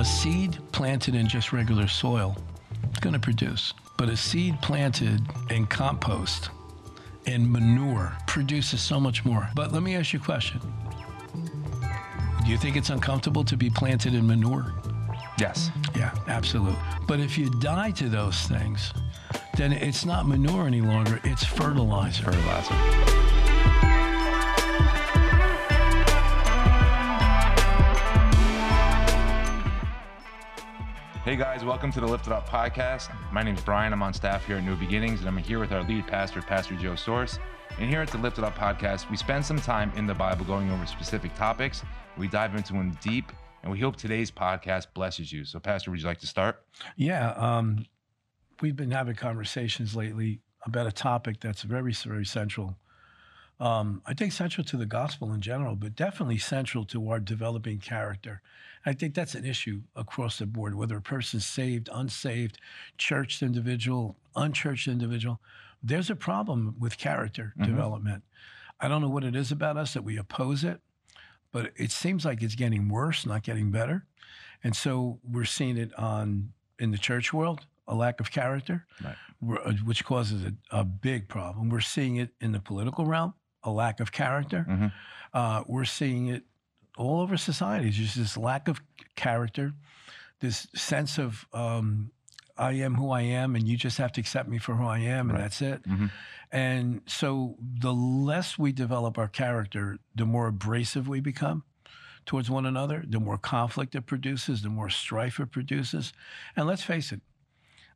A seed planted in just regular soil is going to produce, but a seed planted in compost and manure produces so much more. But let me ask you a question. Do you think it's uncomfortable to be planted in manure? Yes. Yeah, absolutely. But if you die to those things, then it's not manure any longer, it's fertilizer. Fertilizer. Hey guys, welcome to the Lifted Up podcast. My name is Bryan. I'm on staff here at New Beginnings, and I'm here with our lead pastor, Pastor Joe Sorce. And here at the Lifted Up podcast, we spend some time in the Bible going over specific topics. We dive into them deep, and we hope today's podcast blesses you. So, Pastor, would you like to start? Yeah, um, we've been having conversations lately about a topic that's very, very central. Um, I think central to the gospel in general, but definitely central to our developing character. I think that's an issue across the board, whether a person's saved, unsaved, churched individual, unchurched individual. There's a problem with character development. I don't know what it is about us that we oppose it, but it seems like it's getting worse, not getting better. And so we're seeing it on in the church world, a lack of character, Right. uh, which causes a, a big problem. We're seeing it in the political realm, a lack of character. Mhm. Uh, we're seeing it all over society. It's just this lack of character, this sense of um, I am who I am, and you just have to accept me for who I am, and Right. that's it. Mhm. And so, the less we develop our character, the more abrasive we become towards one another, the more conflict it produces, the more strife it produces. And let's face it,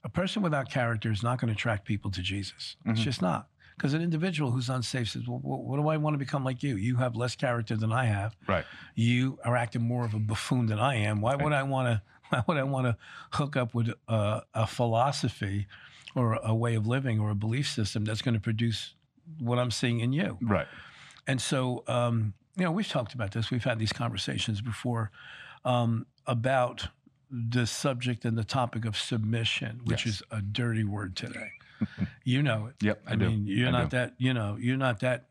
a person without character is not going to attract people to Jesus. It's Mhm. just not. Because an individual who's unsafe says, well, what do I want to become like you? You have less character than I have. Right. You are acting more of a buffoon than I am. Why would I want to? Why would I want to hook up with a, a philosophy or a way of living or a belief system that's going to produce what I'm seeing in you? Right. And so, um, you know, we've talked about this. We've had these conversations before um, about the subject and the topic of submission, which Yes. is a dirty word today. you know it. Yep. I, I, do. mean, you're I not do. that. You know, you're not that.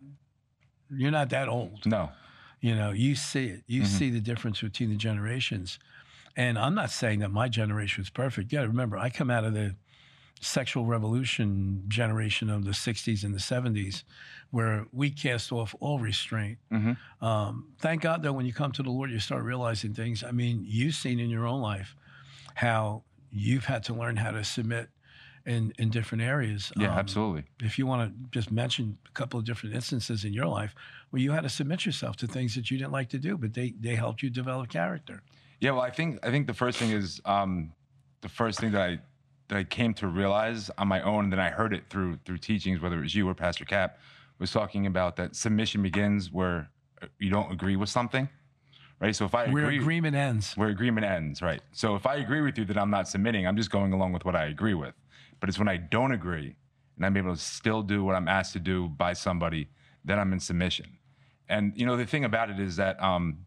You're not that old. No. You know, you see it. You Mhm. see the difference between the generations. And I'm not saying that my generation was perfect. Yeah, remember, I come out of the sexual revolution generation of the 60s and the 70s, where we cast off all restraint. hmm Um, thank God, though, when you come to the Lord, you start realizing things. I mean, you've seen in your own life how you've had to learn how to submit in, in different areas. Yeah, Um, absolutely. if you want to just mention a couple of different instances in your life where you had to submit yourself to things that you didn't like to do, but they, they helped you develop character. Yeah, well, I think I think the first thing is um, the first thing that I that I came to realize on my own, and then I heard it through through teachings, whether it was you or Pastor Cap, was talking about that submission begins where uh, you don't agree with something, right? So if I Where agree, agreement ends. where agreement ends, right? So if I agree with you that I'm not submitting, I'm just going along with what I agree with. But it's when I don't agree and I'm able to still do what I'm asked to do by somebody, then I'm in submission. And you know the thing about it is that um,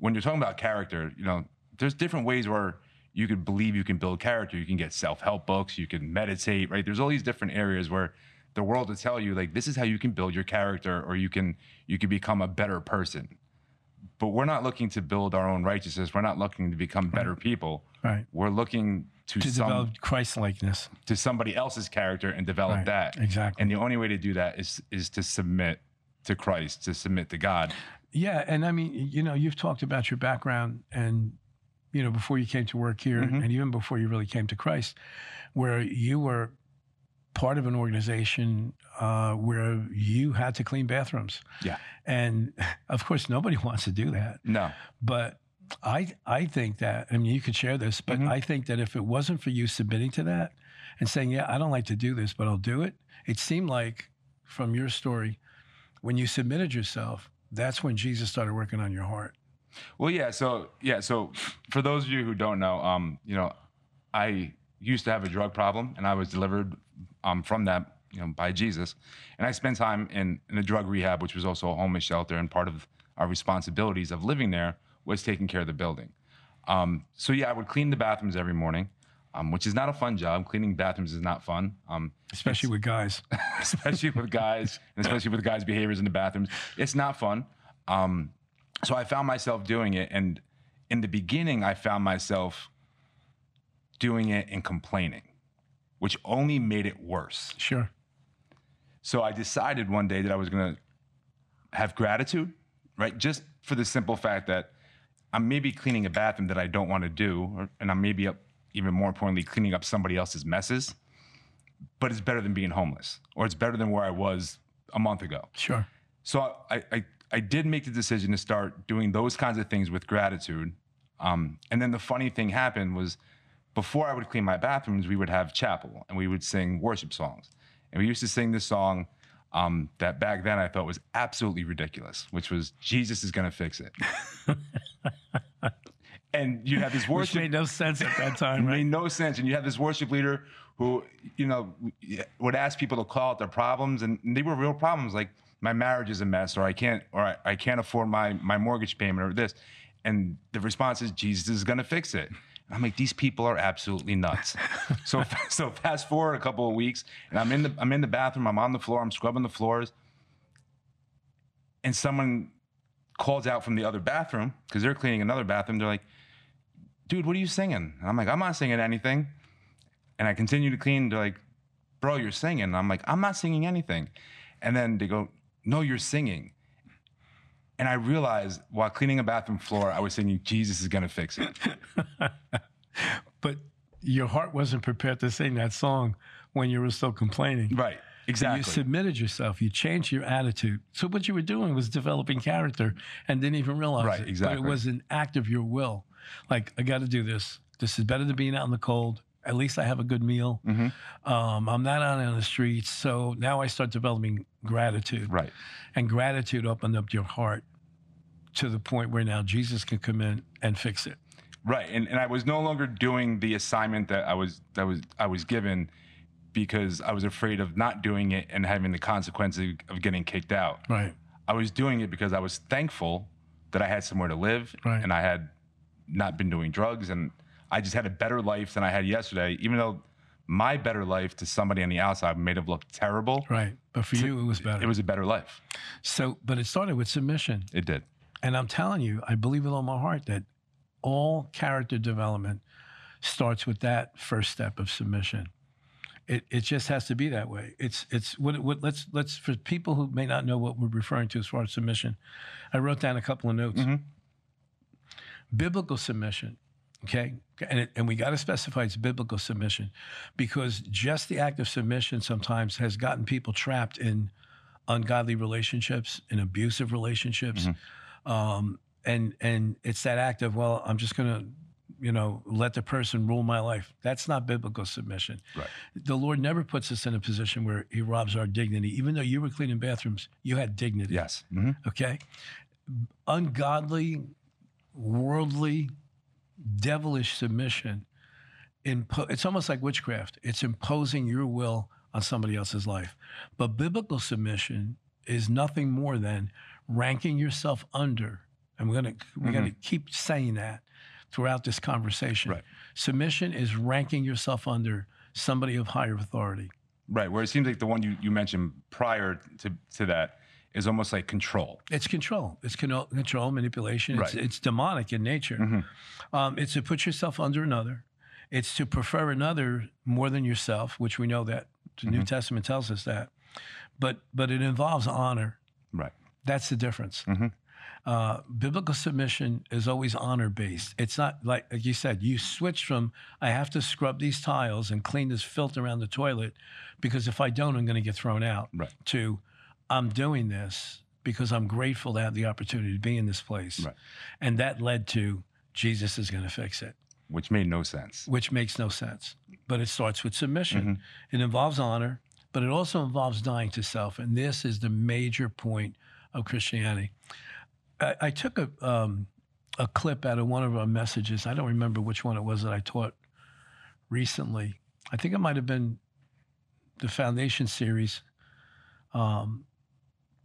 when you're talking about character, you know, there's different ways where you could believe you can build character. You can get self-help books, you can meditate, right? There's all these different areas where the world will tell you like this is how you can build your character or you can you can become a better person. But we're not looking to build our own righteousness. We're not looking to become better people. Right. We're looking to, To some develop Christ likeness. to somebody else's character and develop Right. that. Exactly. And the only way to do that is is to submit to Christ, to submit to God. Yeah. And I mean, you know, you've talked about your background and, you know, before you came to work here Mhm. and even before you really came to Christ, where you were part of an organization uh, where you had to clean bathrooms. Yeah. And of course, nobody wants to do that. No. But I I think that I mean you could share this, but Mhm. I think that if it wasn't for you submitting to that and saying, "Yeah, I don't like to do this, but I'll do it," it seemed like from your story, when you submitted yourself, that's when Jesus started working on your heart. Well, yeah. So, yeah. So, for those of you who don't know, um, you know, I used to have a drug problem, and I was delivered um, from that, you know, by Jesus. And I spent time in in a drug rehab, which was also a homeless shelter, and part of our responsibilities of living there was taking care of the building. Um, so yeah, I would clean the bathrooms every morning, um, which is not a fun job. Cleaning bathrooms is not fun. Um, Especially with guys. especially with guys, and especially with guys' behaviors in the bathrooms. It's not fun. Um, so I found myself doing it, and in the beginning, I found myself doing it and complaining, which only made it worse. Sure. So I decided one day that I was going to have gratitude, right? Just for the simple fact that I'm maybe cleaning a bathroom that I don't want to do, or, and I'm maybe up, even more importantly, cleaning up somebody else's messes. But it's better than being homeless, or it's better than where I was a month ago. Sure. So I, I, I did make the decision to start doing those kinds of things with gratitude. Um, and then the funny thing happened was before I would clean my bathrooms, we would have chapel and we would sing worship songs. And we used to sing this song um, that back then I thought was absolutely ridiculous, which was Jesus is going to fix it. and you have this Which worship made no sense at that time, right? made no sense. And you have this worship leader who, you know, would ask people to call out their problems, and they were real problems, like my marriage is a mess, or I can't, or I, I can't afford my my mortgage payment, or this. And the response is Jesus is going to fix it. And I'm like, these people are absolutely nuts. so so fast forward a couple of weeks, and I'm in the I'm in the bathroom, I'm on the floor, I'm scrubbing the floors, and someone calls out from the other bathroom because they're cleaning another bathroom. They're like, dude, what are you singing? And I'm like, I'm not singing anything. And I continue to clean. They're like, bro, you're singing. And I'm like, I'm not singing anything. And then they go, no, you're singing. And I realized while cleaning a bathroom floor, I was singing, Jesus is going to fix it. But your heart wasn't prepared to sing that song when you were still complaining. Right. Exactly. You submitted yourself. You changed your attitude. So what you were doing was developing character and didn't even realize Right, it. exactly. But it was an act of your will. Like I got to do this. This is better than being out in the cold. At least I have a good meal. Mm-hmm. Um, I'm not out on the streets. So now I start developing gratitude. Right. And gratitude opened up your heart to the point where now Jesus can come in and fix it. Right. And, and I was no longer doing the assignment that I was that was I was given because I was afraid of not doing it and having the consequences of getting kicked out. Right. I was doing it because I was thankful that I had somewhere to live Right. and I had not been doing drugs and I just had a better life than I had yesterday, even though my better life to somebody on the outside may have looked terrible. Right. But for you, it was better. It was a better life. so, but it started with submission. It did. And I'm telling you, I believe with all my heart that all character development starts with that first step of submission. It, it just has to be that way. It's it's what, what let's let's for people who may not know what we're referring to as far as submission, I wrote down a couple of notes. Mhm. Biblical submission, okay, and it, and we got to specify it's biblical submission, because just the act of submission sometimes has gotten people trapped in ungodly relationships, in abusive relationships, um, and and it's that act of well, I'm just gonna, you know, let the person rule my life. That's not biblical submission. Right. The Lord never puts us in a position where He robs our dignity. Even though you were cleaning bathrooms, you had dignity. Yes. hmm Okay. Ungodly, worldly, devilish submission. Impo- it's almost like witchcraft. It's imposing your will on somebody else's life. But biblical submission is nothing more than ranking yourself under. And we're gonna we're gonna keep saying that throughout this conversation. Right. Submission is ranking yourself under somebody of higher authority. Right. Where it seems like the one you, you mentioned prior to, to that is almost like control. It's control. It's con- control, manipulation. It's, Right. it's demonic in nature. Mhm. Um, it's to put yourself under another. It's to prefer another more than yourself, which we know that the New Testament tells us that. But but it involves honor. Right. That's the difference. Mhm. Uh, biblical submission is always honor based. It's not like, like you said, you switch from I have to scrub these tiles and clean this filth around the toilet because if I don't, I'm going to get thrown out. Right. To I'm doing this because I'm grateful to have the opportunity to be in this place. Right. And that led to Jesus is going to fix it, Which made no sense. which makes no sense. But it starts with submission. Mm-hmm. It involves honor, but it also involves dying to self. And this is the major point of Christianity. I, I took a, um, a clip out of one of our messages. I don't remember which one it was that I taught recently. I think it might have been the Foundation series, um,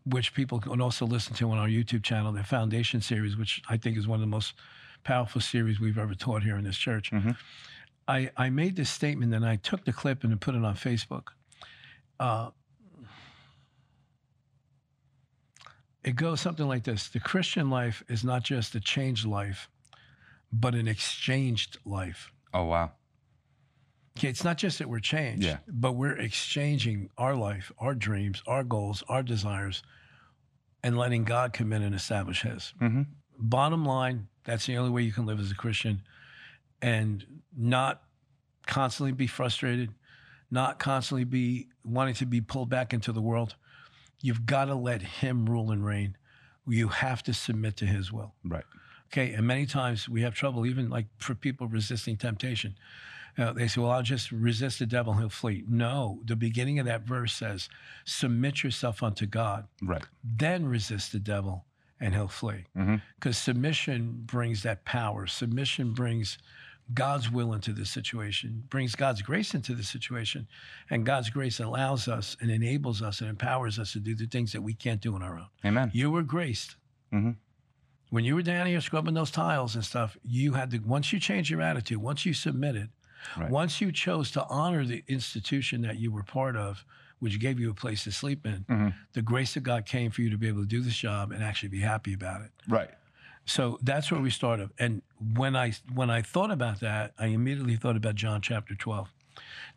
which people can also listen to on our YouTube channel, the Foundation series, which I think is one of the most powerful series we've ever taught here in this church. Mhm. I, I made this statement and I took the clip and put it on Facebook. Uh, it goes something like this The Christian life is not just a changed life, but an exchanged life. Oh wow. Okay, it's not just that we're changed, Yeah. but we're exchanging our life, our dreams, our goals, our desires, and letting God come in and establish His. Mm-hmm. Bottom line, that's the only way you can live as a Christian and not constantly be frustrated, not constantly be wanting to be pulled back into the world. You've got to let Him rule and reign. You have to submit to His will. Right. Okay. And many times we have trouble, even like for people resisting temptation. Uh, they say, well, I'll just resist the devil and he'll flee. No, the beginning of that verse says, submit yourself unto God, Right. then resist the devil and he'll flee. Because submission brings that power. Submission brings God's will into the situation, brings God's grace into the situation. And God's grace allows us and enables us and empowers us to do the things that we can't do on our own. Amen. You were graced. Mhm. When you were down here scrubbing those tiles and stuff, you had to, once you changed your attitude, once you submitted, Right. once you chose to honor the institution that you were part of, which gave you a place to sleep in, Mhm. the grace of God came for you to be able to do this job and actually be happy about it. Right. So that's where we started. And when I when I thought about that, I immediately thought about John chapter 12.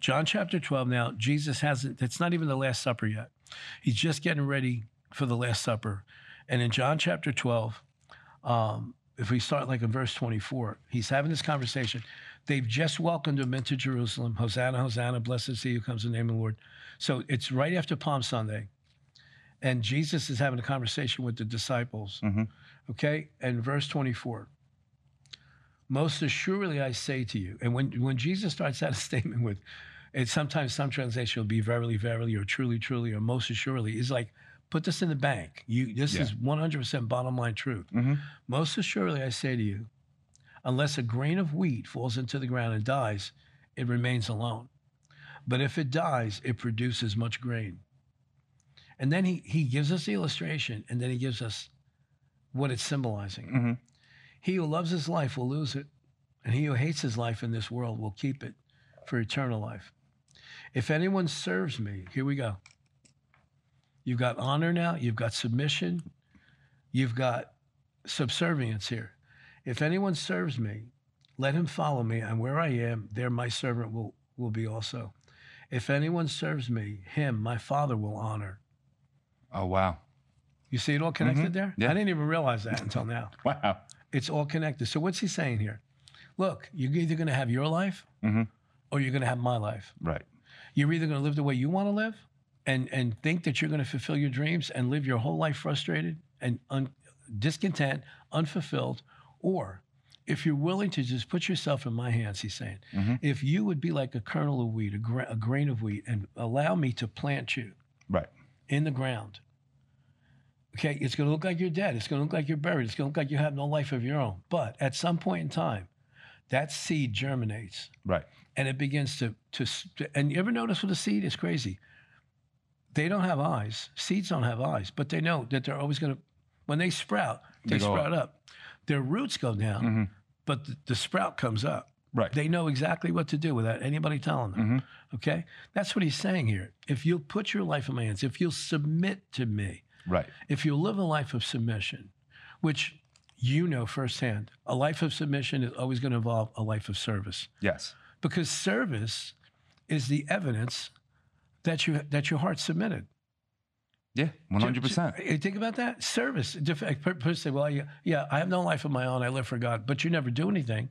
John chapter 12 now, Jesus hasn't it's not even the last supper yet. He's just getting ready for the last supper. And in John chapter 12, um, if we start like in verse 24, he's having this conversation. They've just welcomed him into Jerusalem. Hosanna, Hosanna, blessed is he who comes in the name of the Lord. So it's right after Palm Sunday. And Jesus is having a conversation with the disciples. Mhm. Okay? And verse 24. Most assuredly I say to you. And when, when Jesus starts out a statement with, and sometimes some translation will be verily, verily, or truly, truly, or most assuredly, is like, put this in the bank. You this Yeah. is 100% bottom line truth. Mhm. Most assuredly I say to you, unless a grain of wheat falls into the ground and dies, it remains alone. But if it dies, it produces much grain. And then he, he gives us the illustration, and then he gives us what it's symbolizing. Mhm. He who loves his life will lose it, and he who hates his life in this world will keep it for eternal life. If anyone serves me, here we go. You've got honor now, you've got submission, you've got subservience here. If anyone serves me, let him follow me, and where I am, there my servant will, will be also. If anyone serves me, him my Father will honor. Oh wow. You see it all connected there? Yeah. I didn't even realize that until now. Wow. It's all connected. So what's he saying here? Look, you're either going to have your life Mhm. or you're going to have my life. Right. You're either going to live the way you want to live and and think that you're going to fulfill your dreams and live your whole life frustrated and un, discontent, unfulfilled, or if you're willing to just put yourself in my hands, he's saying, Mhm. if you would be like a kernel of wheat, a, gra- a grain of wheat, and allow me to plant you Right. in the ground. Okay, it's going to look like you're dead. It's going to look like you're buried. It's going to look like you have no life of your own. But at some point in time, that seed germinates Right. and it begins to to. And you ever notice with a seed? It's crazy. They don't have eyes. Seeds don't have eyes, but they know that they're always going to. When they sprout, they, They sprout up. Their roots go down, Mhm. but the, the sprout comes up. Right. They know exactly what to do without anybody telling them. Mhm. Okay, that's what he's saying here. If you'll put your life in my hands, if you'll submit to me, Right. if you live a life of submission, which you know firsthand, a life of submission is always going to involve a life of service Yes. because service is the evidence that you that your heart submitted. Yeah. One hundred percent. You think about that service. A say, "Well, yeah, yeah, I have no life of my own. I live for God," but you never do anything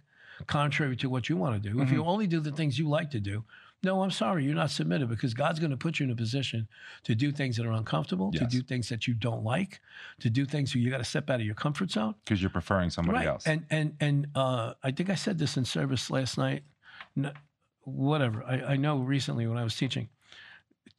contrary to what you want to do. If mm-hmm. you only do the things you like to do, no, I'm sorry, you're not submitted because God's going to put you in a position to do things that are uncomfortable, to do things that you don't like, to do things where you got to step out of your comfort zone. Because you're preferring somebody else. And and and uh, I think I said this in service last night. No, whatever. I, I know recently when I was teaching,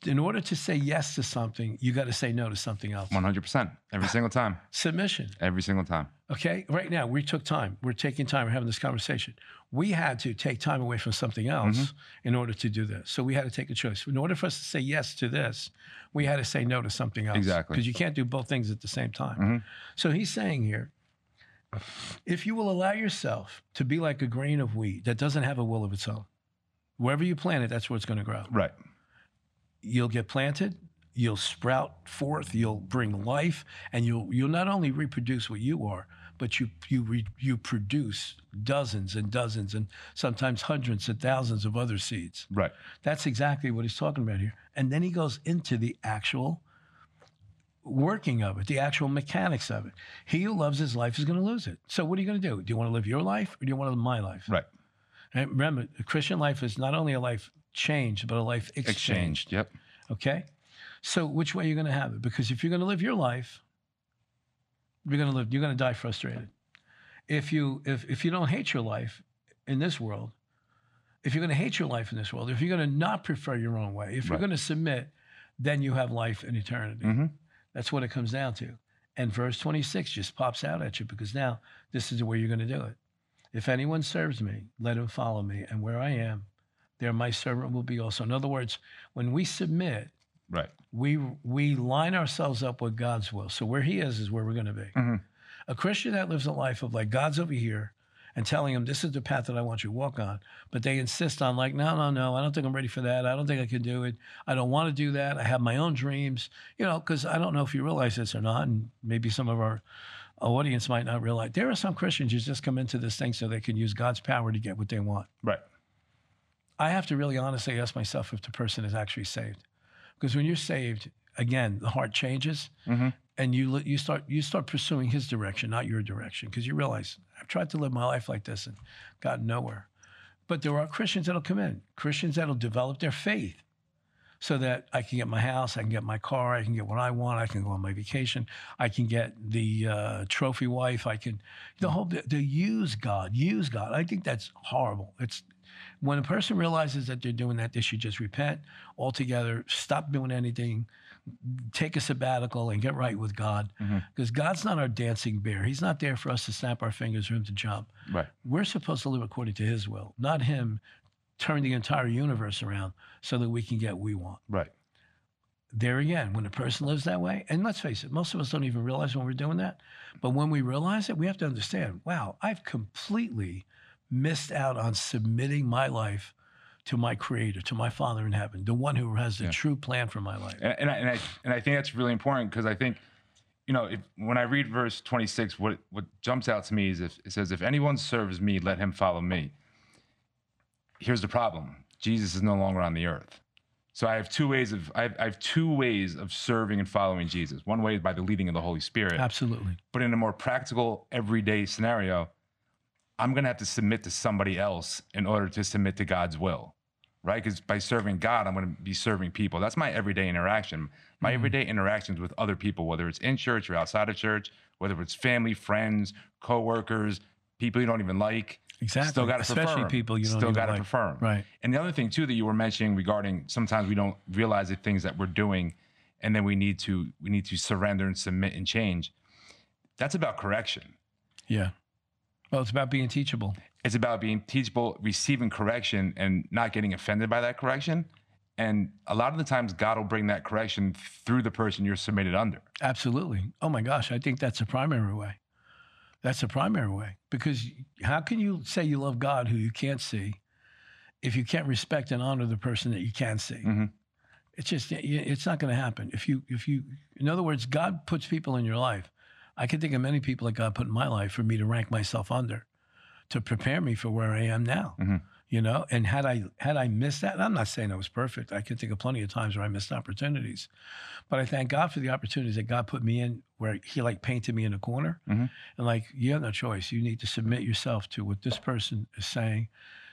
in order to say yes to something, you got to say no to something else. One hundred percent. Every single time. Submission. Every single time. Okay. Right now, we took time. We're taking time. We're having this conversation. We had to take time away from something else Mm-hmm. in order to do this. So we had to take a choice. In order for us to say yes to this, we had to say no to something else. Exactly. Because you can't do both things at the same time. Mhm. So he's saying here, if you will allow yourself to be like a grain of wheat that doesn't have a will of its own, wherever you plant it, that's where it's going to grow. Right. You'll get planted, you'll sprout forth, you'll bring life, and you'll you'll not only reproduce what you are, but you you re, you produce dozens and dozens and sometimes hundreds and thousands of other seeds. Right. That's exactly what he's talking about here. And then he goes into the actual working of it, the actual mechanics of it. He who loves his life is going to lose it. So what are you going to do? Do you want to live your life or do you want to live my life? Right. And remember, the Christian life is not only a life changed, but a life exchanged. Exchanged. Yep. Okay? So which way are you going to have it? Because if you're going to live your life, you're going to live you're going to die frustrated. If you if if you don't hate your life in this world, if you're going to hate your life in this world, if you're going to not prefer your own way, if you're Right. going to submit, then you have life in eternity. hmm That's what it comes down to. And verse 26 just pops out at you because now this is the way you're going to do it. If anyone serves me, let him follow me. And where I am, there my servant will be also. In other words, when we submit, Right. we we line ourselves up with God's will. So where He is is where we're going to be. Mhm. A Christian that lives a life of like God's over here and telling him this is the path that I want you to walk on, but they insist on like no no no I don't think I'm ready for that. I don't think I can do it. I don't want to do that. I have my own dreams. You know, because I don't know if you realize this or not, and maybe some of our audience might not realize there are some Christians who just come into this thing so they can use God's power to get what they want. Right. I have to really honestly ask myself if the person is actually saved, because when you're saved, again, the heart changes, Mhm. and you you start you start pursuing His direction, not your direction, because you realize I've tried to live my life like this and gotten nowhere. But there are Christians that'll come in, Christians that'll develop their faith, so that I can get my house, I can get my car, I can get what I want, I can go on my vacation, I can get the uh, trophy wife, I can the whole to use God, use God. I think that's horrible. It's when a person realizes that they're doing that, they should just repent altogether, stop doing anything, take a sabbatical, and get right with God. Mm-hmm. Because God's not our dancing bear. He's not there for us to snap our fingers for Him to jump. Right. We're supposed to live according to His will, not Him turn the entire universe around so that we can get what we want. Right. There again, when a person lives that way, and let's face it, most of us don't even realize when we're doing that. But when we realize it, we have to understand wow, I've completely missed out on submitting my life to my creator, to my Father in heaven, the one who has the Yeah. true plan for my life. And, and, I, and, I, and I think that's really important because I think, you know, if, when I read verse 26, what, what jumps out to me is if it says, if anyone serves me, let him follow me. Here's the problem Jesus is no longer on the earth. So I have two ways of I have, I have two ways of serving and following Jesus. One way is by the leading of the Holy Spirit, Absolutely. but in a more practical, everyday scenario, I'm going to have to submit to somebody else in order to submit to God's will, right? Because by serving God, I'm going to be serving people. That's my everyday interaction. My mm-hmm. everyday interactions with other people, whether it's in church or outside of church, whether it's family, friends, coworkers, people you don't even like. Exactly. Still got to prefer Especially people you don't Still got to like. prefer 'em. Right. And the other thing too that you were mentioning regarding sometimes we don't realize the things that we're doing, and then we need to we need to surrender and submit and change. That's about correction. Yeah. Well, it's about being teachable. It's about being teachable, receiving correction, and not getting offended by that correction. And a lot of the times, God will bring that correction through the person you're submitted under. Absolutely. Oh my gosh, I think that's a primary way. That's a primary way because how can you say you love God who you can't see if you can't respect and honor the person that you can see? Mhm. It's just it's not going to happen. If you if you in other words, God puts people in your life. I can think of many people that God put in my life for me to rank myself under, to prepare me for where I am now. Mhm. You know, and had I had I missed that, and I'm not saying I was perfect. I can think of plenty of times where I missed opportunities, but I thank God for the opportunities that God put me in, where He like painted me in a corner, Mhm. and like you have no choice. You need to submit yourself to what this person is saying.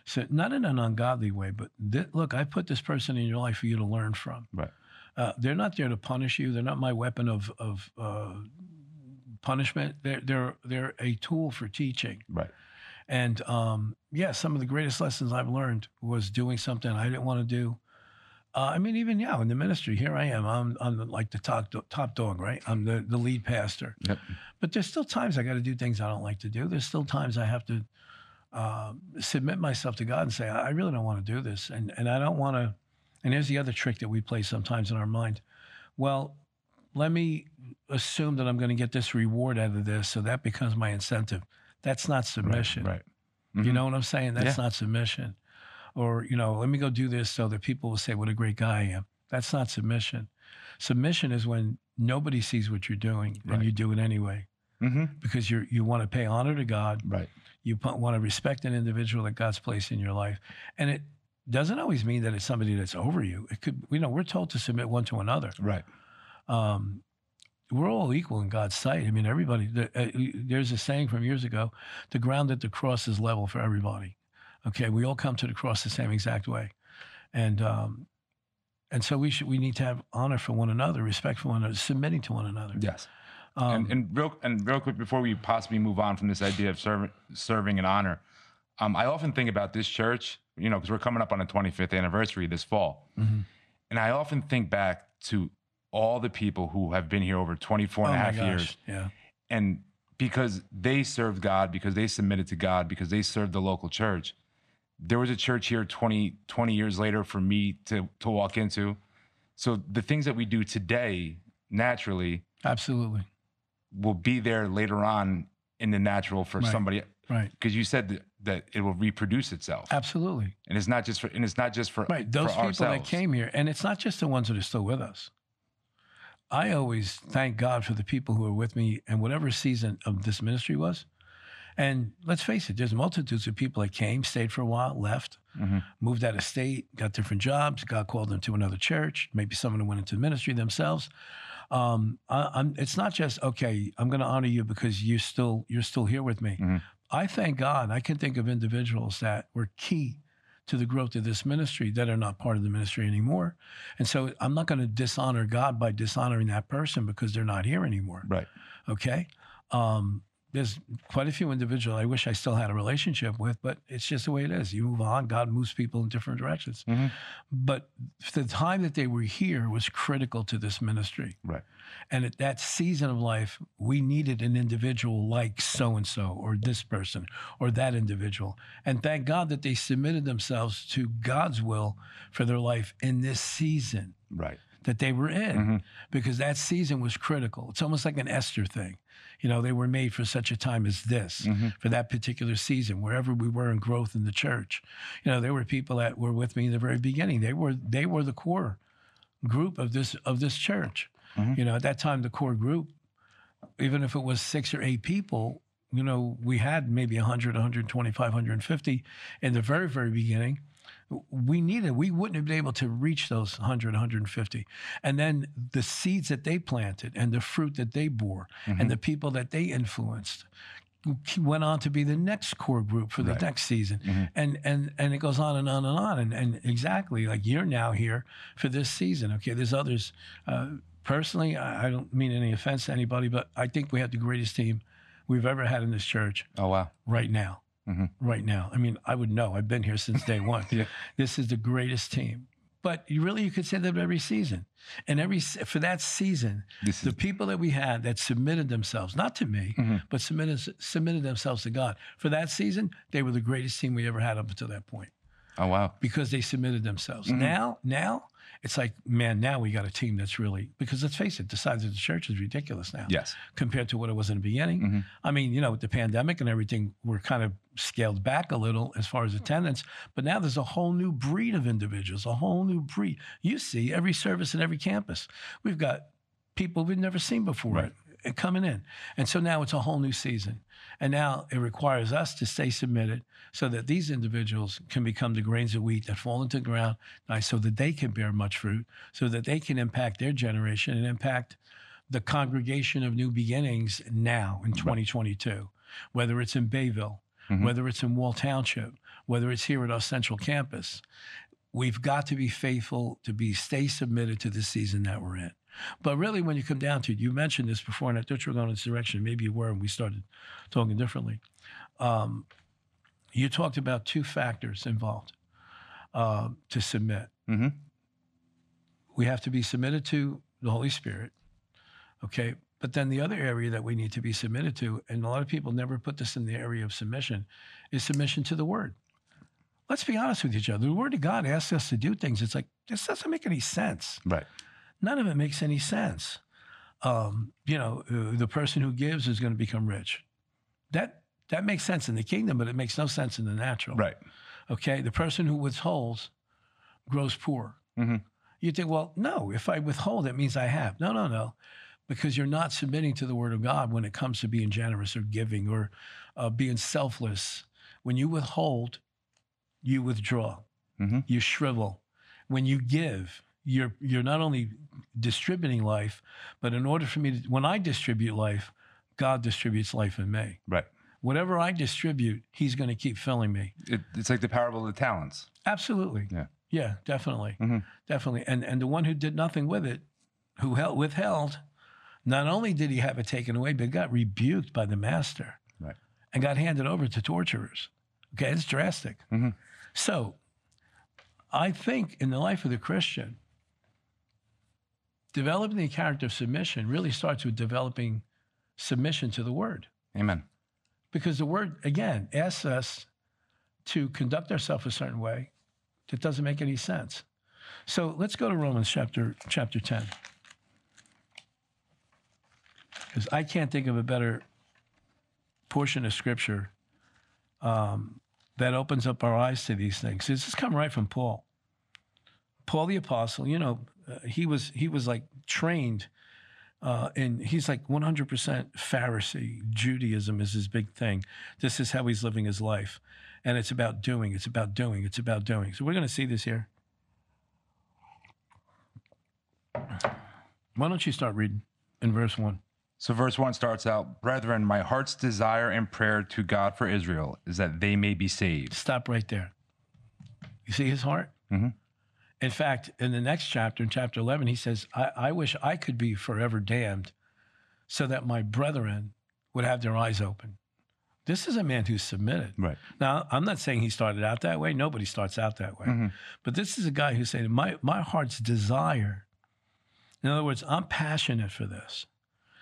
So not in an ungodly way, but thi- look, I put this person in your life for you to learn from. Right. Uh, they're not there to punish you. They're not my weapon of of uh, punishment. They're they're they're a tool for teaching. Right. And um, yeah, some of the greatest lessons I've learned was doing something I didn't want to do. Uh, I mean, even now in the ministry, here I am. I'm, I'm like the top, top dog, right? I'm the, the lead pastor. Yep. But there's still times I got to do things I don't like to do. There's still times I have to uh, submit myself to God and say, I I really don't want to do this. And, and I don't want to. And here's the other trick that we play sometimes in our mind. Well, let me assume that I'm going to get this reward out of this. So that becomes my incentive. That's not submission. Right. You Mhm. know what I'm saying? That's Yeah. not submission. Or, you know, let me go do this so that people will say what a great guy I am. That's not submission. Submission is when nobody sees what you're doing and you do it anyway. Mm-hmm. because you you want to pay honor to God. Right. You want to respect an individual that God's placed in your life, and it doesn't always mean that it's somebody that's over you. It could, you know, we're told to submit one to another. Right. Um, we're all equal in God's sight. I mean, everybody. The, uh, there's a saying from years ago: "The ground at the cross is level for everybody." Okay, we all come to the cross the same exact way, and um, and so we should we need to have honor for one another, respect for one another, submitting to one another. Yes. Um, and, and real and real quick before we possibly move on from this idea of serving serving and honor, um, I often think about this church, you know, because we're coming up on the 25th anniversary this fall, mhm. and I often think back to all the people who have been here over 24 and a Oh my half years, Yeah. and because they served God, because they submitted to God, because they served the local church, there was a church here 20, 20 years later for me to to walk into. So the things that we do today, naturally, Absolutely. will be there later on in the natural for Right. somebody Right. because you said that, that it will reproduce itself Absolutely. and it's not just for and it's not just for Right. Those for people that came here, and it's not just the ones that are still with us. I always thank God for the people who are with me and whatever season of this ministry was. And let's face it, there's multitudes of people that came, stayed for a while, left, Mhm. moved out of state, got different jobs. God called them to another church. Maybe someone who went into ministry themselves. Um, I, I'm, it's not just okay. I'm going to honor you because you're still you're still here with me. Mhm. I thank God. I can think of individuals that were key to the growth of this ministry that are not part of the ministry anymore. And so I'm not going to dishonor God by dishonoring that person because they're not here anymore. right Okay. Um, there's quite a few individuals I wish I still had a relationship with, but it's just the way it is. You move on, God moves people in different directions. Mhm. But the time that they were here was critical to this ministry. right And at that season of life, we needed an individual like so and so, or this person, or that individual. And thank God that they submitted themselves to God's will for their life in this season right that they were in, Mhm. because that season was critical. It's almost like an Esther thing. You know, they were made for such a time as this, Mhm. for that particular season, wherever we were in growth in the church. You know, there were people that were with me in the very beginning. They were they were the core group of this of this church. Mhm. You know, at that time, the core group, even if it was six or eight people, you know, we had maybe 100, 125, 150 in the very, very beginning. We needed, we wouldn't have been able to reach those 100, 150. And then the seeds that they planted and the fruit that they bore Mm-hmm. and the people that they influenced went on to be the next core group for the Right. next season Mhm. and and and it goes on and on and on and, and exactly like you're now here for this season okay there's others uh, personally I, I don't mean any offense to anybody but i think we have the greatest team we've ever had in this church oh wow right now Mhm. right now i mean i would know i've been here since day one Yeah. this is the greatest team but you really you could say that every season and every for that season this the is people that we had that submitted themselves, not to me, Mhm. but submitted submitted themselves to God for that season, they were the greatest team we ever had up until that point oh wow because they submitted themselves. Mhm. Now, now it's like, man, now we got a team that's really because let's face it, the size of the church is ridiculous now yes compared to what it was in the beginning. Mhm. I mean, you know, with the pandemic and everything, we're kind of scaled back a little as far as attendance, but now there's a whole new breed of individuals, a whole new breed. You see every service in every campus. We've got people we've never seen before Right. Coming in. And so now it's a whole new season. And now it requires us to stay submitted so that these individuals can become the grains of wheat that fall into the ground, so that they can bear much fruit, so that they can impact their generation and impact the congregation of new beginnings now in 2022, whether it's in Bayville, Mhm. whether it's in Wall Township, whether it's here at our central campus. We've got to be faithful to be stay submitted to the season that we're in. But really, when you come down to it, you mentioned this before, and I thought you were going in this direction. Maybe you were, and we started talking differently. Um, you talked about two factors involved uh, to submit. Mhm. We have to be submitted to the Holy Spirit, okay? But then the other area that we need to be submitted to, and a lot of people never put this in the area of submission, is submission to the Word. Let's be honest with each other. The Word of God asks us to do things. It's like, this doesn't make any sense right none of it makes any sense. Um, you know, uh, the person who gives is going to become rich. That that makes sense in the kingdom, but it makes no sense in the natural. right Okay. The person who withholds grows poor. Mhm. You think, well, no, if I withhold, it means I have. No, no, no. because you're not submitting to the word of God when it comes to being generous or giving or uh, being selfless. When you withhold, you withdraw, Mhm. you shrivel. When you give, you're you're not only distributing life, but in order for me to, when I distribute life, God distributes life in me. Right. Whatever I distribute, He's going to keep filling me. It, it's like the parable of the talents. Absolutely. Yeah. Yeah, definitely. Mhm. Definitely. And and the one who did nothing with it, who held, withheld, not only did he have it taken away, but got rebuked by the master Right. and got handed over to torturers. Okay, it's drastic. Mhm. So I think in the life of the Christian, developing the character of submission really starts with developing submission to the word Amen. because the word again asks us to conduct ourselves a certain way that doesn't make any sense. So let's go to Romans chapter chapter 10. Because I can't think of a better portion of scripture um, that opens up our eyes to these things. This is coming right from Paul. Paul the apostle, you know, uh, he was he was like trained uh, and he's like 100% Pharisee. Judaism is his big thing. This is how he's living his life. And it's about doing, it's about doing, it's about doing. So we're going to see this here. Why don't you start reading in verse 1? So, verse 1 starts out Brethren, my heart's desire and prayer to God for Israel is that they may be saved. Stop right there. You see his heart? Mhm. In fact, in the next chapter, in chapter 11, he says, I, I wish I could be forever damned so that my brethren would have their eyes open. This is a man who's submitted. Right. Now, I'm not saying he started out that way. Nobody starts out that way. Mhm. But this is a guy who's saying, my, my heart's desire. In other words, I'm passionate for this.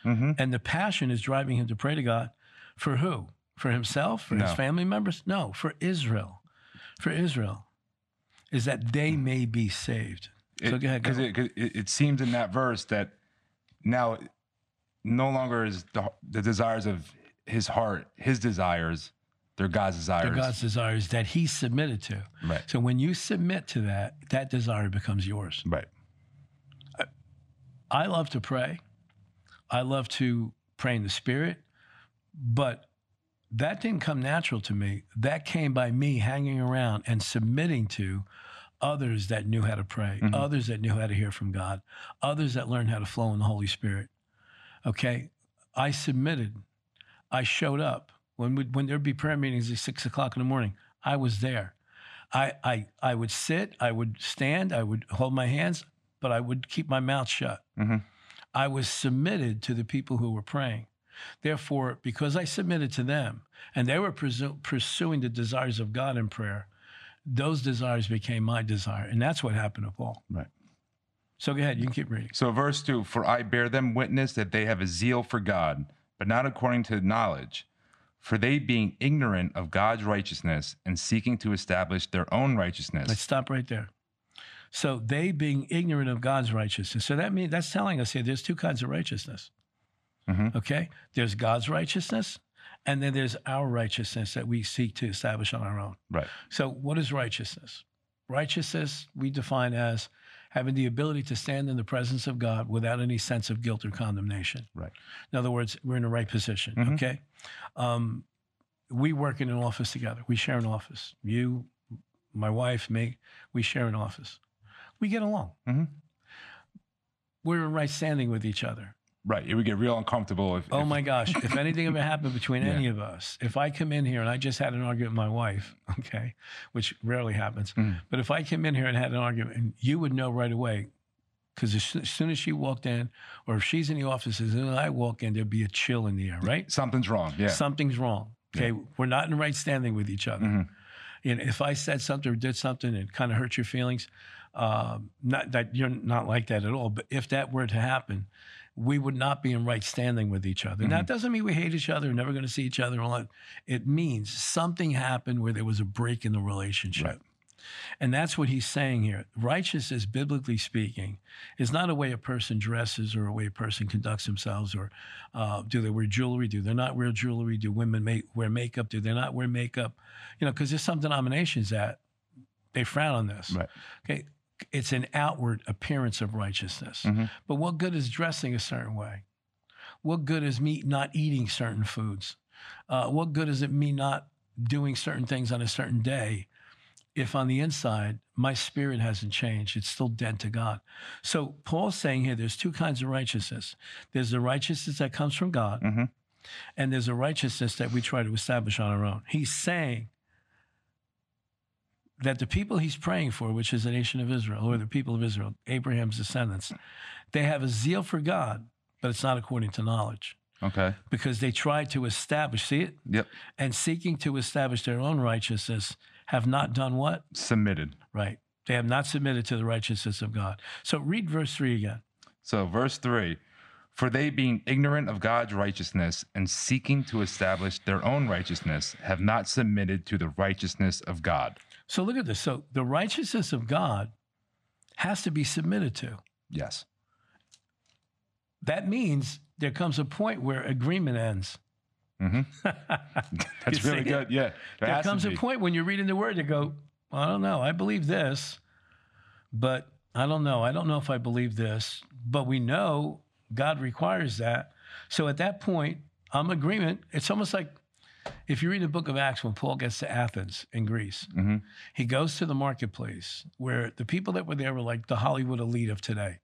hmm And the passion is driving him to pray to God for who? For himself? For his family members? No, for Israel. For Israel. Is that they may be saved. so go ahead. Because it, it, it seems in that verse that now no longer is the, the desires of his heart, his desires, they're God's desires. They're God's desires that he submitted to. Right. So when you submit to that, that desire becomes yours. Right. I love to pray. I love to pray in the spirit, but that didn't come natural to me. That came by me hanging around and submitting to others that knew how to pray, Mhm. others that knew how to hear from God, others that learned how to flow in the Holy Spirit. Okay. I submitted. I showed up. When, we, when there'd be prayer meetings at six o'clock in the morning, I was there. I, I, I would sit, I would stand, I would hold my hands, but I would keep my mouth shut. Mhm. I was submitted to the people who were praying. Therefore, because I submitted to them and they were presu- pursuing the desires of God in prayer, those desires became my desire. And that's what happened to Paul. Right. So go ahead, you can keep reading. So, verse 2 For I bear them witness that they have a zeal for God, but not according to knowledge. For they, being ignorant of God's righteousness and seeking to establish their own righteousness. Let's stop right there. So they being ignorant of God's righteousness. So that means that's telling us here there's two kinds of righteousness. Mhm. Okay? There's God's righteousness, and then there's our righteousness that we seek to establish on our own. Right. So, what is righteousness? Righteousness we define as having the ability to stand in the presence of God without any sense of guilt or condemnation. Right. In other words, we're in the right position. Mhm. Okay. Um, we work in an office together. We share an office. You, my wife, me, we share an office. We get along. Mhm. We're in right standing with each other. Right. It would get real uncomfortable if. Oh if- my gosh, if anything ever happened between Yeah. any of us, if I come in here and I just had an argument with my wife, okay, which rarely happens, Mm. but if I came in here and had an argument, and you would know right away, because as, soon as she walked in, or if she's in the office, as soon as I walk in, there'd be a chill in the air, right? Something's wrong. Yeah. Something's wrong. Okay, we're not in right standing with each other. Mhm. And if I said something or did something and kind of hurt your feelings, um, not that you're not like that at all, but if that were to happen, we would not be in right standing with each other. Now, it doesn't mean we hate each other, never going to see each other. and all that. It means something happened where there was a break in the relationship. Right. And that's what he's saying here. Righteousness, biblically speaking, is not a way a person dresses or a way a person conducts themselves or uh, do they wear jewelry? Do they not wear jewelry? Do women make, wear makeup? Do they not wear makeup? You know, because there's some denominations that they frown on this. Right. Okay. It's an outward appearance of righteousness. Mhm. But what good is dressing a certain way? what good is me not eating certain foods? Uh, what good is it me not doing certain things on a certain day if on the inside my spirit hasn't changed? It's still dead to God. So Paul's saying here there's two kinds of righteousness there's the righteousness that comes from God, Mhm. and there's a righteousness that we try to establish on our own. He's saying that the people he's praying for, which is the nation of Israel, or the people of Israel, Abraham's descendants, they have a zeal for God, but it's not according to knowledge Okay. because they try to establish, see it? Yep. And seeking to establish their own righteousness have not done what? Submitted. Right. They have not submitted to the righteousness of God. So read verse 3 again. So, verse 3 For they, being ignorant of God's righteousness and seeking to establish their own righteousness, have not submitted to the righteousness of God. So look at this. So the righteousness of God has to be submitted to. Yes. That means there comes a point where agreement ends. hmm That's really it? good. Yeah. there to comes a be. point when you're reading the word, you go, well, I don't know. I believe this, but I don't know. I don't know if I believe this. But we know God requires that. So at that point, I'm agreement. It's almost like if you read the book of Acts when Paul gets to Athens in Greece, Mhm. he goes to the marketplace where the people that were there were like the Hollywood elite of today.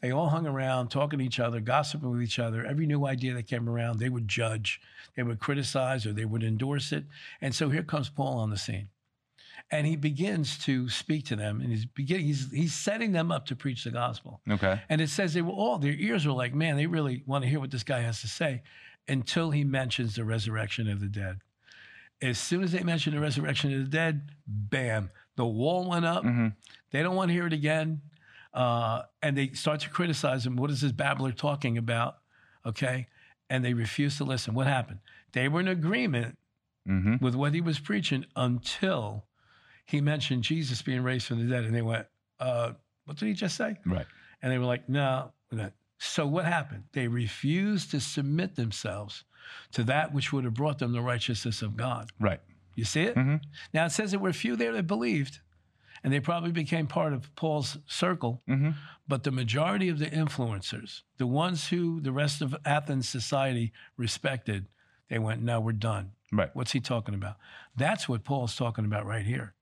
They all hung around talking to each other, gossiping with each other. Every new idea that came around, they would judge, they would criticize, or they would endorse it. And so here comes Paul on the scene. And he begins to speak to them, and he's beginning, he's, he's setting them up to preach the gospel. Okay. And it says they were all, their ears were like, man, they really want to hear what this guy has to say until he mentions the resurrection of the dead. As soon as they mention the resurrection of the dead, bam, the wall went up. hmm They don't want to hear it again. Uh, and they start to criticize him. What is this babbler talking about? Okay. And they refuse to listen. What happened? They were in agreement hmm with what he was preaching until he mentioned Jesus being raised from the dead. And they went, uh, What did he just say? Right. And they were like, no. we're not." So what happened? They refused to submit themselves to that which would have brought them the righteousness of God. Right. You see it? Mhm. Now it says there were few there that believed, and they probably became part of Paul's circle. hmm But the majority of the influencers, the ones who the rest of Athens society respected, they went, no, we're done. Right. What's he talking about? That's what Paul's talking about right here.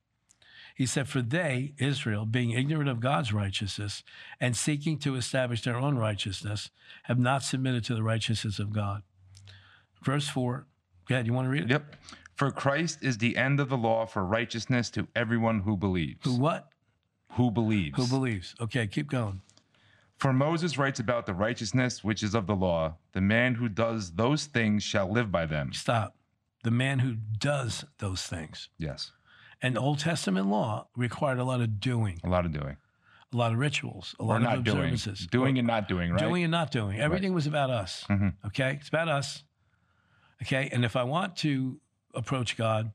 He said, For they, Israel, being ignorant of God's righteousness and seeking to establish their own righteousness, have not submitted to the righteousness of God. Verse 4. Go ahead. You want to read it? Yep. For Christ is the end of the law for righteousness to everyone who believes. Who what? Who believes. Who believes? Okay, keep going. For Moses writes about the righteousness which is of the law. The man who does those things shall live by them. Stop. The man who does those things. Yes. And Old Testament law required a lot of doing, A lot of doing. a lot of rituals, a Or lot of not doing. observances. Doing and not doing, right? Doing and not doing. Everything was about us. Mhm. Okay? It's about us. Okay? And if I want to approach God,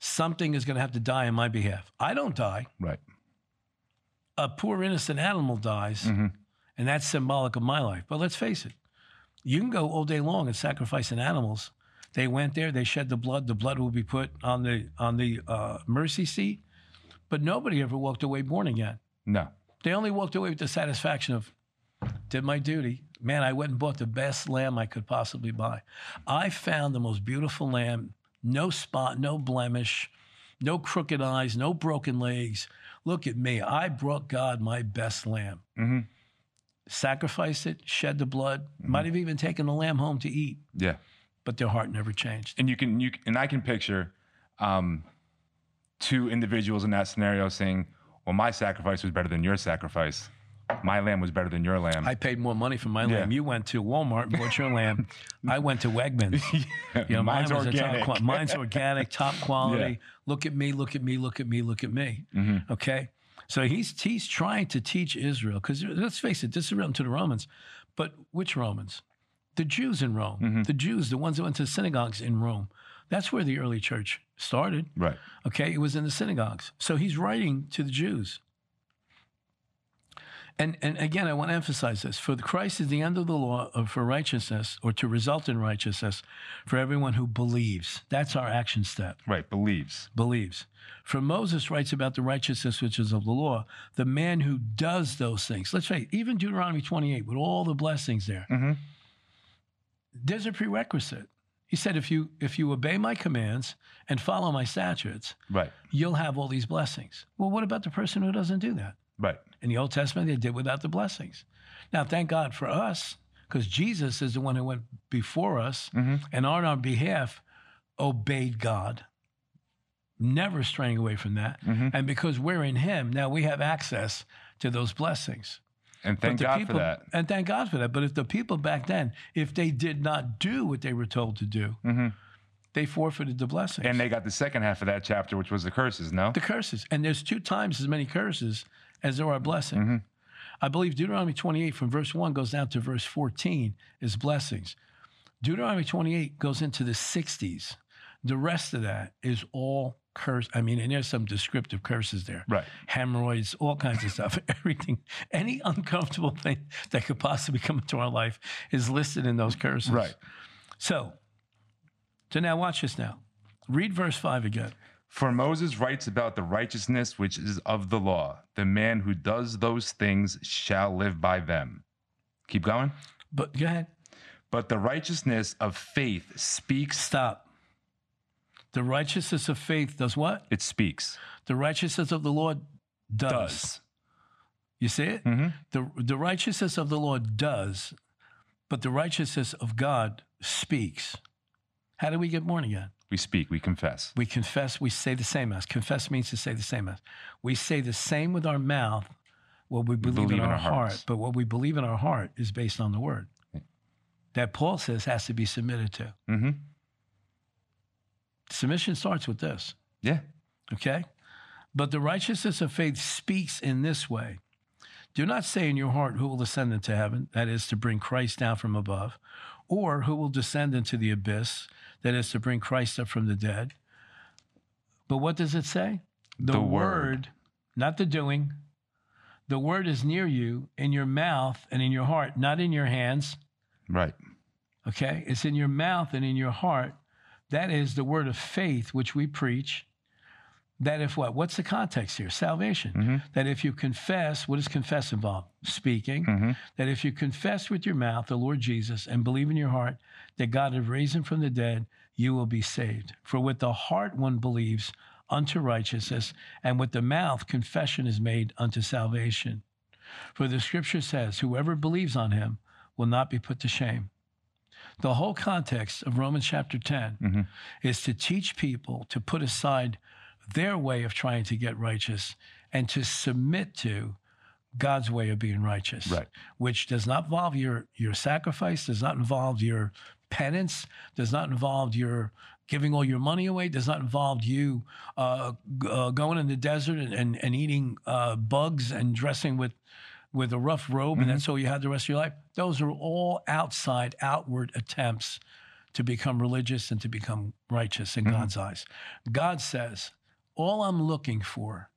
something is going to have to die on my behalf. I don't die. Right. A poor innocent animal dies, Mhm. and that's symbolic of my life. But let's face it, you can go all day long and sacrificing animals. They went there, they shed the blood. The blood will be put on the on the uh, mercy seat, but nobody ever walked away born again. No. They only walked away with the satisfaction of, did my duty. Man, I went and bought the best lamb I could possibly buy. I found the most beautiful lamb, no spot, no blemish, no crooked eyes, no broken legs. Look at me. I brought God my best lamb. hmm Sacrificed it, shed the blood, might have even taken the lamb home to eat, Yeah. But their heart never changed. And you can you and I can picture um, two individuals in that scenario saying, "Well, my sacrifice was better than your sacrifice. My lamb was better than your lamb." I paid more money for my Yeah. lamb. You went to Walmart and bought your lamb. I went to Wegmans. You know, Mine's mine a top organic. mine's organic, top quality. Look at me, look at me, look at me, look at me. Mhm. Okay. So he's he's trying to teach Israel because let's face it, this is written to the Romans, but which Romans? The Jews in Rome. Mm-hmm. The Jews, the ones that went to synagogues in Rome. That's where the early church started. Right. Okay, it was in the synagogues. So he's writing to the Jews. And and again, I want to emphasize this: for the Christ is the end of the law of, for righteousness, or to result in righteousness, for everyone who believes. That's our action step. Right. Believes. Believes. For Moses writes about the righteousness which is of the law, the man who does those things. Let's face it, even Deuteronomy 28, with all the blessings there, Mhm. There's a prerequisite. He said, if you if you obey my commands and follow my statutes, Right. you'll have all these blessings. Well, what about the person who doesn't do that? Right. In the Old Testament, they did without the blessings. Now, thank God for us, because Jesus is the one who went before us Mhm. and on our behalf obeyed God, never straying away from that. Mhm. And because we're in Him, now we have access to those blessings. And thank God people, for that. And thank God for that. But if the people back then, if they did not do what they were told to do, Mhm. they forfeited the blessings. And they got the second half of that chapter, which was the curses. No. the curses. And there's two times as many curses as there are blessings. Mhm. I believe Deuteronomy 28 from verse 1 goes down to verse 14 is blessings. Deuteronomy 28 goes into the 60s. The rest of that is all curse. I mean, and there's some descriptive curses there. Right. Hemorrhoids, all kinds of stuff. Everything, any uncomfortable thing that could possibly come into our life is listed in those curses. Right. So, so now watch this now. Read verse 5 again. For Moses writes about the righteousness which is of the law. The man who does those things shall live by them. Keep going. But go ahead. But the righteousness of faith speaks. Stop. The righteousness of faith does what? It speaks. The righteousness of the Lord does. Does. You see it? Mhm. The, the righteousness of the Lord does, but the righteousness of God speaks. How do we get born again? We speak. We confess. We confess, we say the same as. Confess means to say the same as. We say the same with our mouth, what we believe, in, our, our heart. hearts. But what we believe in our heart is based on the word. That Paul says has to be submitted to. hmm Submission starts with this. Yeah. Okay? But the righteousness of faith speaks in this way Do not say in your heart, Who will ascend into heaven? That is to bring Christ down from above. Or who will descend into the abyss? That is to bring Christ up from the dead. But what does it say? The word. not the doing. The word is near you, in your mouth and in your heart, not in your hands. Right. Okay? It's in your mouth and in your heart. That is the word of faith which we preach. That if what? What's the context here? Salvation. Mhm. That if you confess, what does confess involve? Speaking. Mhm. That if you confess with your mouth the Lord Jesus and believe in your heart that God has raised him from the dead, you will be saved. For with the heart one believes unto righteousness, and with the mouth confession is made unto salvation. For the scripture says, Whoever believes on him will not be put to shame. The whole context of Romans chapter 10 Mhm. is to teach people to put aside their way of trying to get righteous and to submit to God's way of being righteous, Right. which does not involve your, your sacrifice, does not involve your penance, does not involve your giving all your money away, does not involve you uh, uh, going in the desert and, and, and eating uh, bugs and dressing with with a rough robe, and mm-hmm. that's all you had the rest of your life. Those are all outside, outward attempts to become religious and to become righteous in mm-hmm. God's eyes. God says, All I'm looking for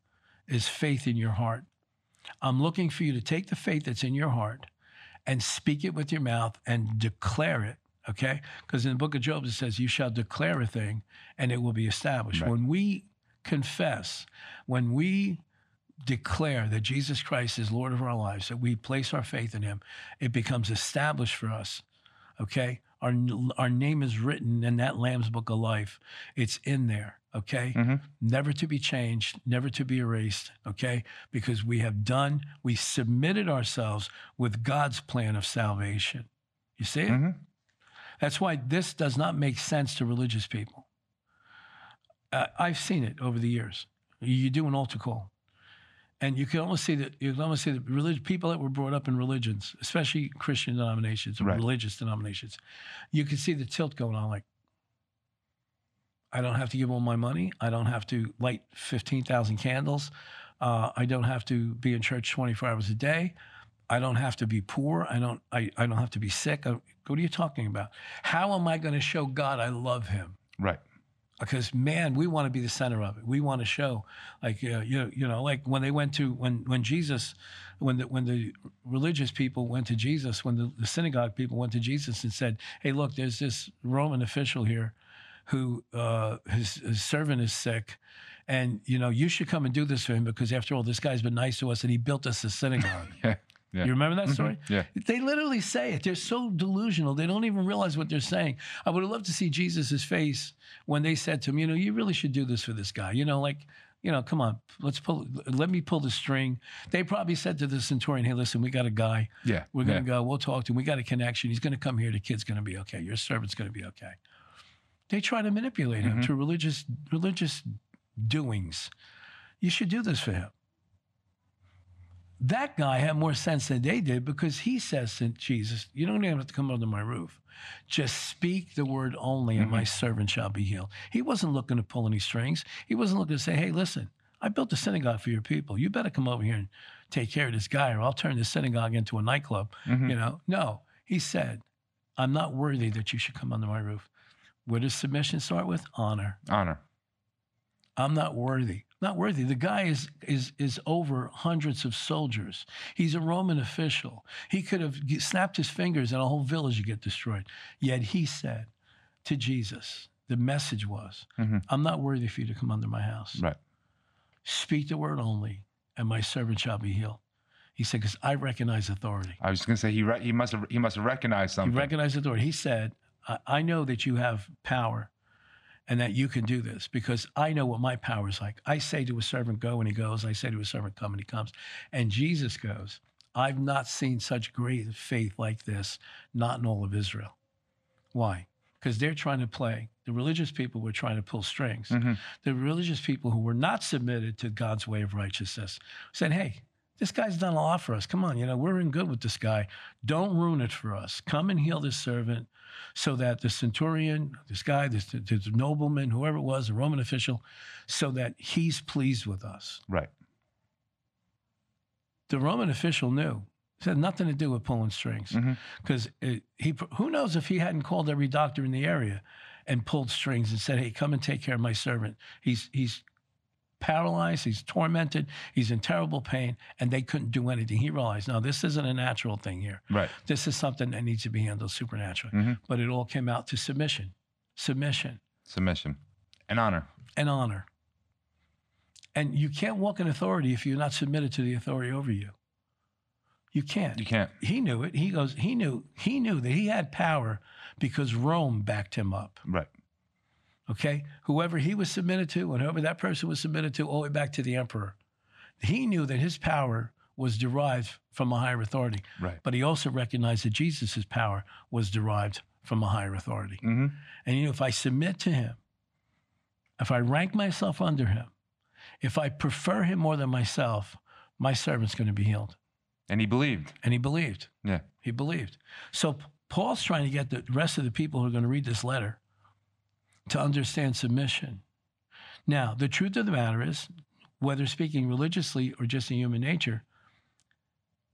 is faith in your heart. I'm looking for you to take the faith that's in your heart and speak it with your mouth and declare it. Okay? Because in the book of Job, it says, You shall declare a thing and it will be established. Right. When we confess, when we declare that Jesus Christ is Lord of our lives, that we place our faith in Him, it becomes established for us. Okay? Our, our name is written in that Lamb's Book of Life. It's in there. Okay? Mhm. Never to be changed, never to be erased. Okay? Because we have done, we submitted ourselves with God's plan of salvation. You see it? Mhm. That's why this does not make sense to religious people. Uh, I've seen it over the years. You do an altar call, and you can almost see that you can almost see that religious people that were brought up in religions, especially Christian denominations or Right. religious denominations, you can see the tilt going on. Like, I don't have to give all my money. I don't have to light fifteen thousand candles. Uh, I don't have to be in church twenty four hours a day. I don't have to be poor. I don't. I, I don't have to be sick. I, what are you talking about? How am I going to show God I love Him? Right. Because man, we want to be the center of it. We want to show, like uh, you you know, like when they went to when when Jesus, when the when the religious people went to Jesus, when the, the synagogue people went to Jesus and said, "Hey, look, there's this Roman official here, who uh, his, his servant is sick." And you know you should come and do this for him because after all, this guy's been nice to us and he built us a synagogue. Yeah. You remember that story? Yeah. They literally say it. They're so delusional. They don't even realize what they're saying. I would have loved to see Jesus' face when they said to him, you know, you really should do this for this guy. You know, like, you know, come on, let's pull, let me pull the string. They probably said to the centurion, hey, listen, we got a guy. Yeah. We're going to yeah. go. We'll talk to him. We got a connection. He's going to come here. The kid's going to be okay. Your servant's going to be okay. They try to manipulate him Mhm. to religious religious doings. You should do this for him. That guy had more sense than they did because he says to Jesus, "You don't even have to come under my roof. Just speak the word only, and my servant shall be healed." He wasn't looking to pull any strings. He wasn't looking to say, "Hey, listen, I built a synagogue for your people. You better come over here and take care of this guy, or I'll turn this synagogue into a nightclub." Mhm. You know, no. He said, "I'm not worthy that you should come under my roof." Where does submission start with? Honor. Honor. I'm not worthy. Not worthy. The guy is is is over hundreds of soldiers. He's a Roman official. He could have snapped his fingers and a whole village would get destroyed. Yet he said to Jesus, the message was, Mhm. I'm not worthy for you to come under my house. Right. Speak the word only, and my servant shall be healed. He said, because I recognize authority. I was gonna say he re- he must have he must have recognized something. He recognized authority. He said, I, I know that you have power and that you can do this because I know what my power is like. I say to a servant, go, and he goes. I say to a servant, come, and he comes. And Jesus goes, I've not seen such great faith like this, not in all of Israel. Why? Because they're trying to play. The religious people were trying to pull strings. Mhm. The religious people who were not submitted to God's way of righteousness said, hey, this guy's done a lot for us. Come on, you know, we're in good with this guy. Don't ruin it for us. Come and heal this servant so that the centurion, this guy, this, this nobleman, whoever it was, a Roman official, so that he's pleased with us. Right. The Roman official knew. It had nothing to do with pulling strings. Mm-hmm. Because he, who knows if he hadn't called every doctor in the area and pulled strings and said, hey, come and take care of my servant. He's, he's paralyzed, he's tormented, he's in terrible pain, and they couldn't do anything. He realized, no, this isn't a natural thing here. Right. This is something that needs to be handled supernaturally. Mhm. But it all came out to submission, submission, Submission and honor. and honor. And you can't walk in authority if you're not submitted to the authority over you. You can't. You can't. He knew it. He goes, he knew, he knew that he had power because Rome backed him up. Right. Okay? Whoever he was submitted to and whoever that person was submitted to, all the way back to the emperor. He knew that his power was derived from a higher authority. Right. But he also recognized that Jesus' power was derived from a higher authority. Mm-hmm. And you know, if I submit to him, if I rank myself under him, if I prefer him more than myself, my servant's going to be healed. And he believed. And he believed. Yeah. He believed. So Paul's trying to get the rest of the people who are going to read this letter to understand submission. Now, the truth of the matter is, whether speaking religiously or just in human nature,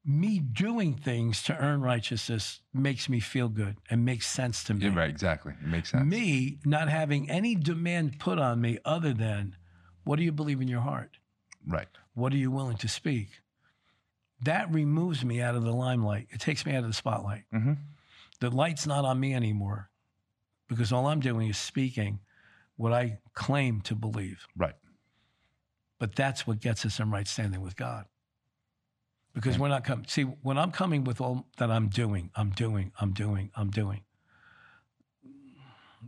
me doing things to earn righteousness makes me feel good and makes sense to me. Yeah, right. Exactly. It makes sense. Me not having any demand put on me other than what do you believe in your heart? Right. What are you willing to speak? That removes me out of the limelight. It takes me out of the spotlight. hmm The light's not on me anymore because all I'm doing is speaking what I claim to believe. Right. But that's what gets us in right standing with God. Because we're not coming. See, when I'm coming with all that I'm doing, I'm doing, I'm doing, I'm doing,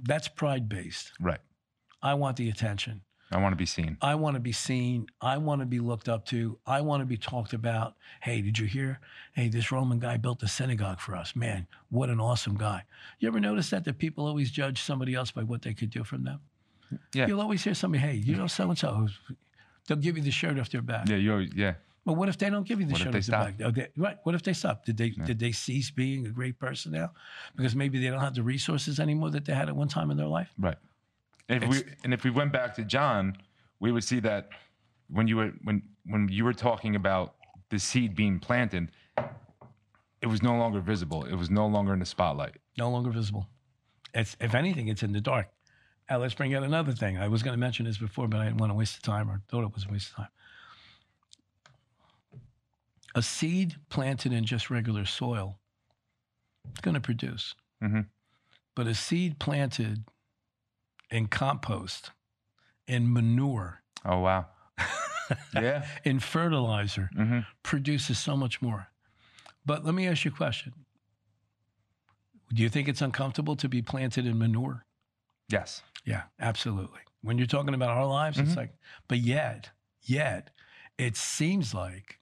that's pride based. Right. I want the attention. I want to be seen. I want to be seen. I want to be looked up to. I want to be talked about. Hey, did you hear? Hey, this Roman guy built a synagogue for us. Man, what an awesome guy. You ever notice that that people always judge somebody else by what they could do from them? Yeah. You'll always hear somebody, hey, you know so and so. They'll give you the shirt off their back. Yeah. You. always- Yeah. But what if they don't give you the What shirt off their back? They- right. What if they stop? Did they did they cease being a great person now? Because maybe they don't have the resources anymore that they had at one time in their life. Right. And if we and if we went back to John, we would see that when you were when when you were talking about the seed being planted, it was no longer visible. It was no longer in the spotlight. no longer visible. It's if anything, it's in the dark. Now let's bring out another thing. I was going to mention this before, but I didn't want to waste the time, or thought it was a waste of time. A seed planted in just regular soil, it's going to produce. Mhm. But a seed planted in compost, in manure, Oh wow. yeah. in fertilizer, hmm produces so much more. But let me ask you a question. Do you think it's uncomfortable to be planted in manure? Yes. Yeah, absolutely. When you're talking about our lives, it's like, but yet, yet, it seems like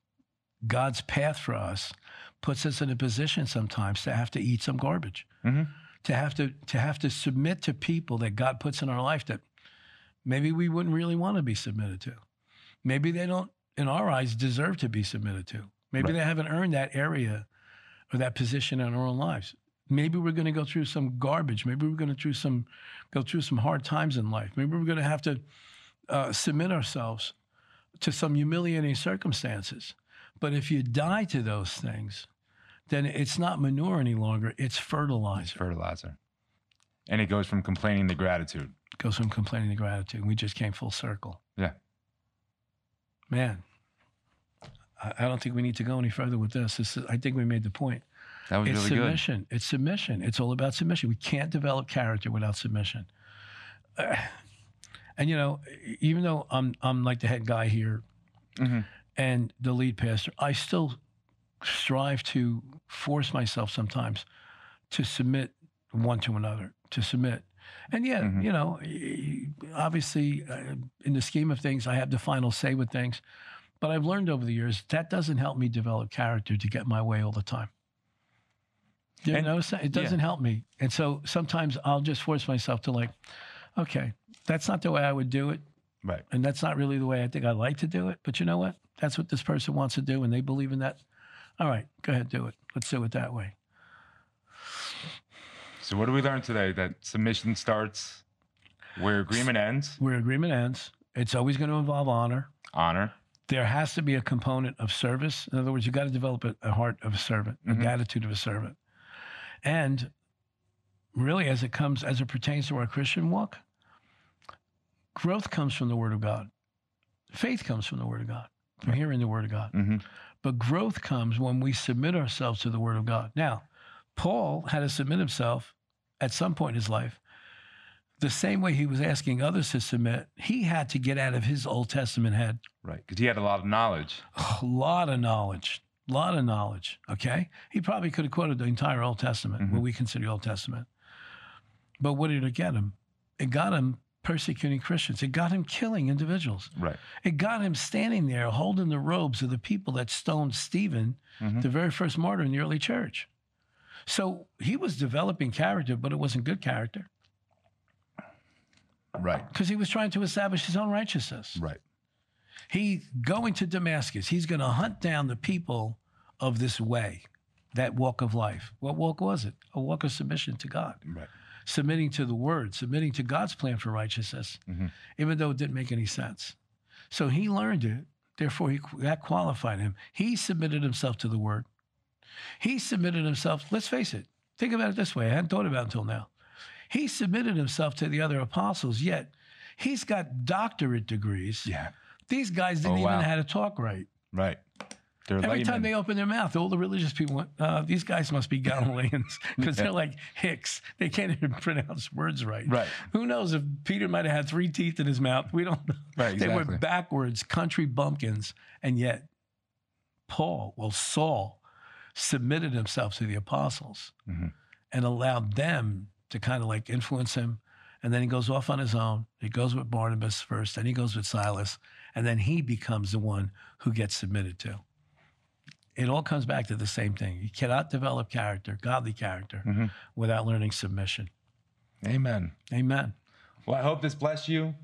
God's path for us puts us in a position sometimes to have to eat some garbage, Mhm. To have to to have to submit to people that God puts in our life that maybe we wouldn't really want to be submitted to. Maybe they don't, in our eyes, deserve to be submitted to. Maybe Right. they haven't earned that area or that position in our own lives. Maybe we're going to go through some garbage. Maybe we're going to through some go through some hard times in life. Maybe we're going to have to uh, submit ourselves to some humiliating circumstances. But if you die to those things, then it's not manure any longer. It's fertilizer. Fertilizer. And it goes from complaining to gratitude. It goes from complaining to gratitude. We just came full circle. Yeah. Man, I, I don't think we need to go any further with this. this is, I think we made the point. That was It's really good. submission. It's submission. It's all about submission. We can't develop character without submission. Uh, and you know, even though I'm I'm like the head guy here Mhm. and the lead pastor, I still strive to force myself sometimes to submit one to another, to submit. And yeah, Mhm. you know, obviously, uh, in the scheme of things, I have the final say with things. But I've learned over the years that doesn't help me develop character to get my way all the time. You And- that? It doesn't help me. And so sometimes I'll just force myself to like, okay, that's not the way I would do it. Right. And that's not really the way I think I like to do it. But you know what? That's what this person wants to do and they believe in that. All right, go ahead, do it. Let's do it that way. So what do we learn today? That submission starts where agreement ends, Where agreement ends, it's always going to involve honor. honor. There has to be a component of service. In other words, you've got to develop a, a heart of a servant, Mhm. an attitude of a servant. And really, as it comes, as it pertains to our Christian walk, growth comes from the Word of God. Faith comes from the Word of God, from hearing the Word of God. hmm But growth comes when we submit ourselves to the Word of God. Now, Paul had to submit himself at some point in his life. The same way he was asking others to submit, he had to get out of his Old Testament head Right. Because he had a lot of knowledge. a lot of knowledge, a lot of knowledge. Okay, he probably could have quoted the entire Old Testament, what Mhm. we consider the Old Testament. But what did it get him? It got him persecuting Christians. It got him killing individuals. Right. It got him standing there holding the robes of the people that stoned Stephen, Mhm. the very first martyr in the early church. So he was developing character, but it wasn't good character Right. because he was trying to establish his own righteousness. Right. He going to Damascus. He's going to hunt down the people of this way, that walk of life. What walk was it? A walk of submission to God, Right. Submitting to the Word, submitting to God's plan for righteousness, Mhm. even though it didn't make any sense. So he learned it. Therefore, he, that qualified him. He submitted himself to the Word. He submitted himself. Let's face it. Think about it this way. I hadn't thought about it until now. He submitted himself to the other apostles. Yet he's got doctorate degrees. Yeah. These guys didn't Oh, even know how to talk right. Right. They're Every time they open their mouth, all the religious people went, uh, these guys must be Galileans because Yeah. they're like Hicks. They can't even pronounce words right. Right. Who knows if Peter might have had three teeth in his mouth? We don't know. Right. exactly. They were backwards, country bumpkins. And yet, Paul, well, Saul, submitted himself to the apostles Mhm. and allowed them to kind of like influence him. And then he goes off on his own. He goes with Barnabas first, then he goes with Silas, and then he becomes the one who gets submitted to. It all comes back to the same thing. You cannot develop character, godly character, Mhm. without learning submission. Amen. Amen. Well, I hope this blessed you.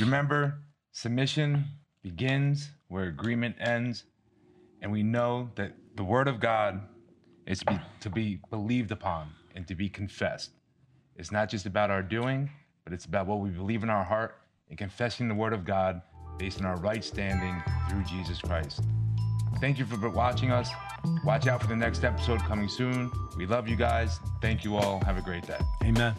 Remember, submission begins where agreement ends. And we know that the word of God is to be, to be believed upon and to be confessed. It's not just about our doing, but it's about what we believe in our heart and confessing the word of God based on our right standing through Jesus Christ. Thank you for watching us. Watch out for the next episode coming soon. We love you guys. Thank you all. Have a great day. Amen.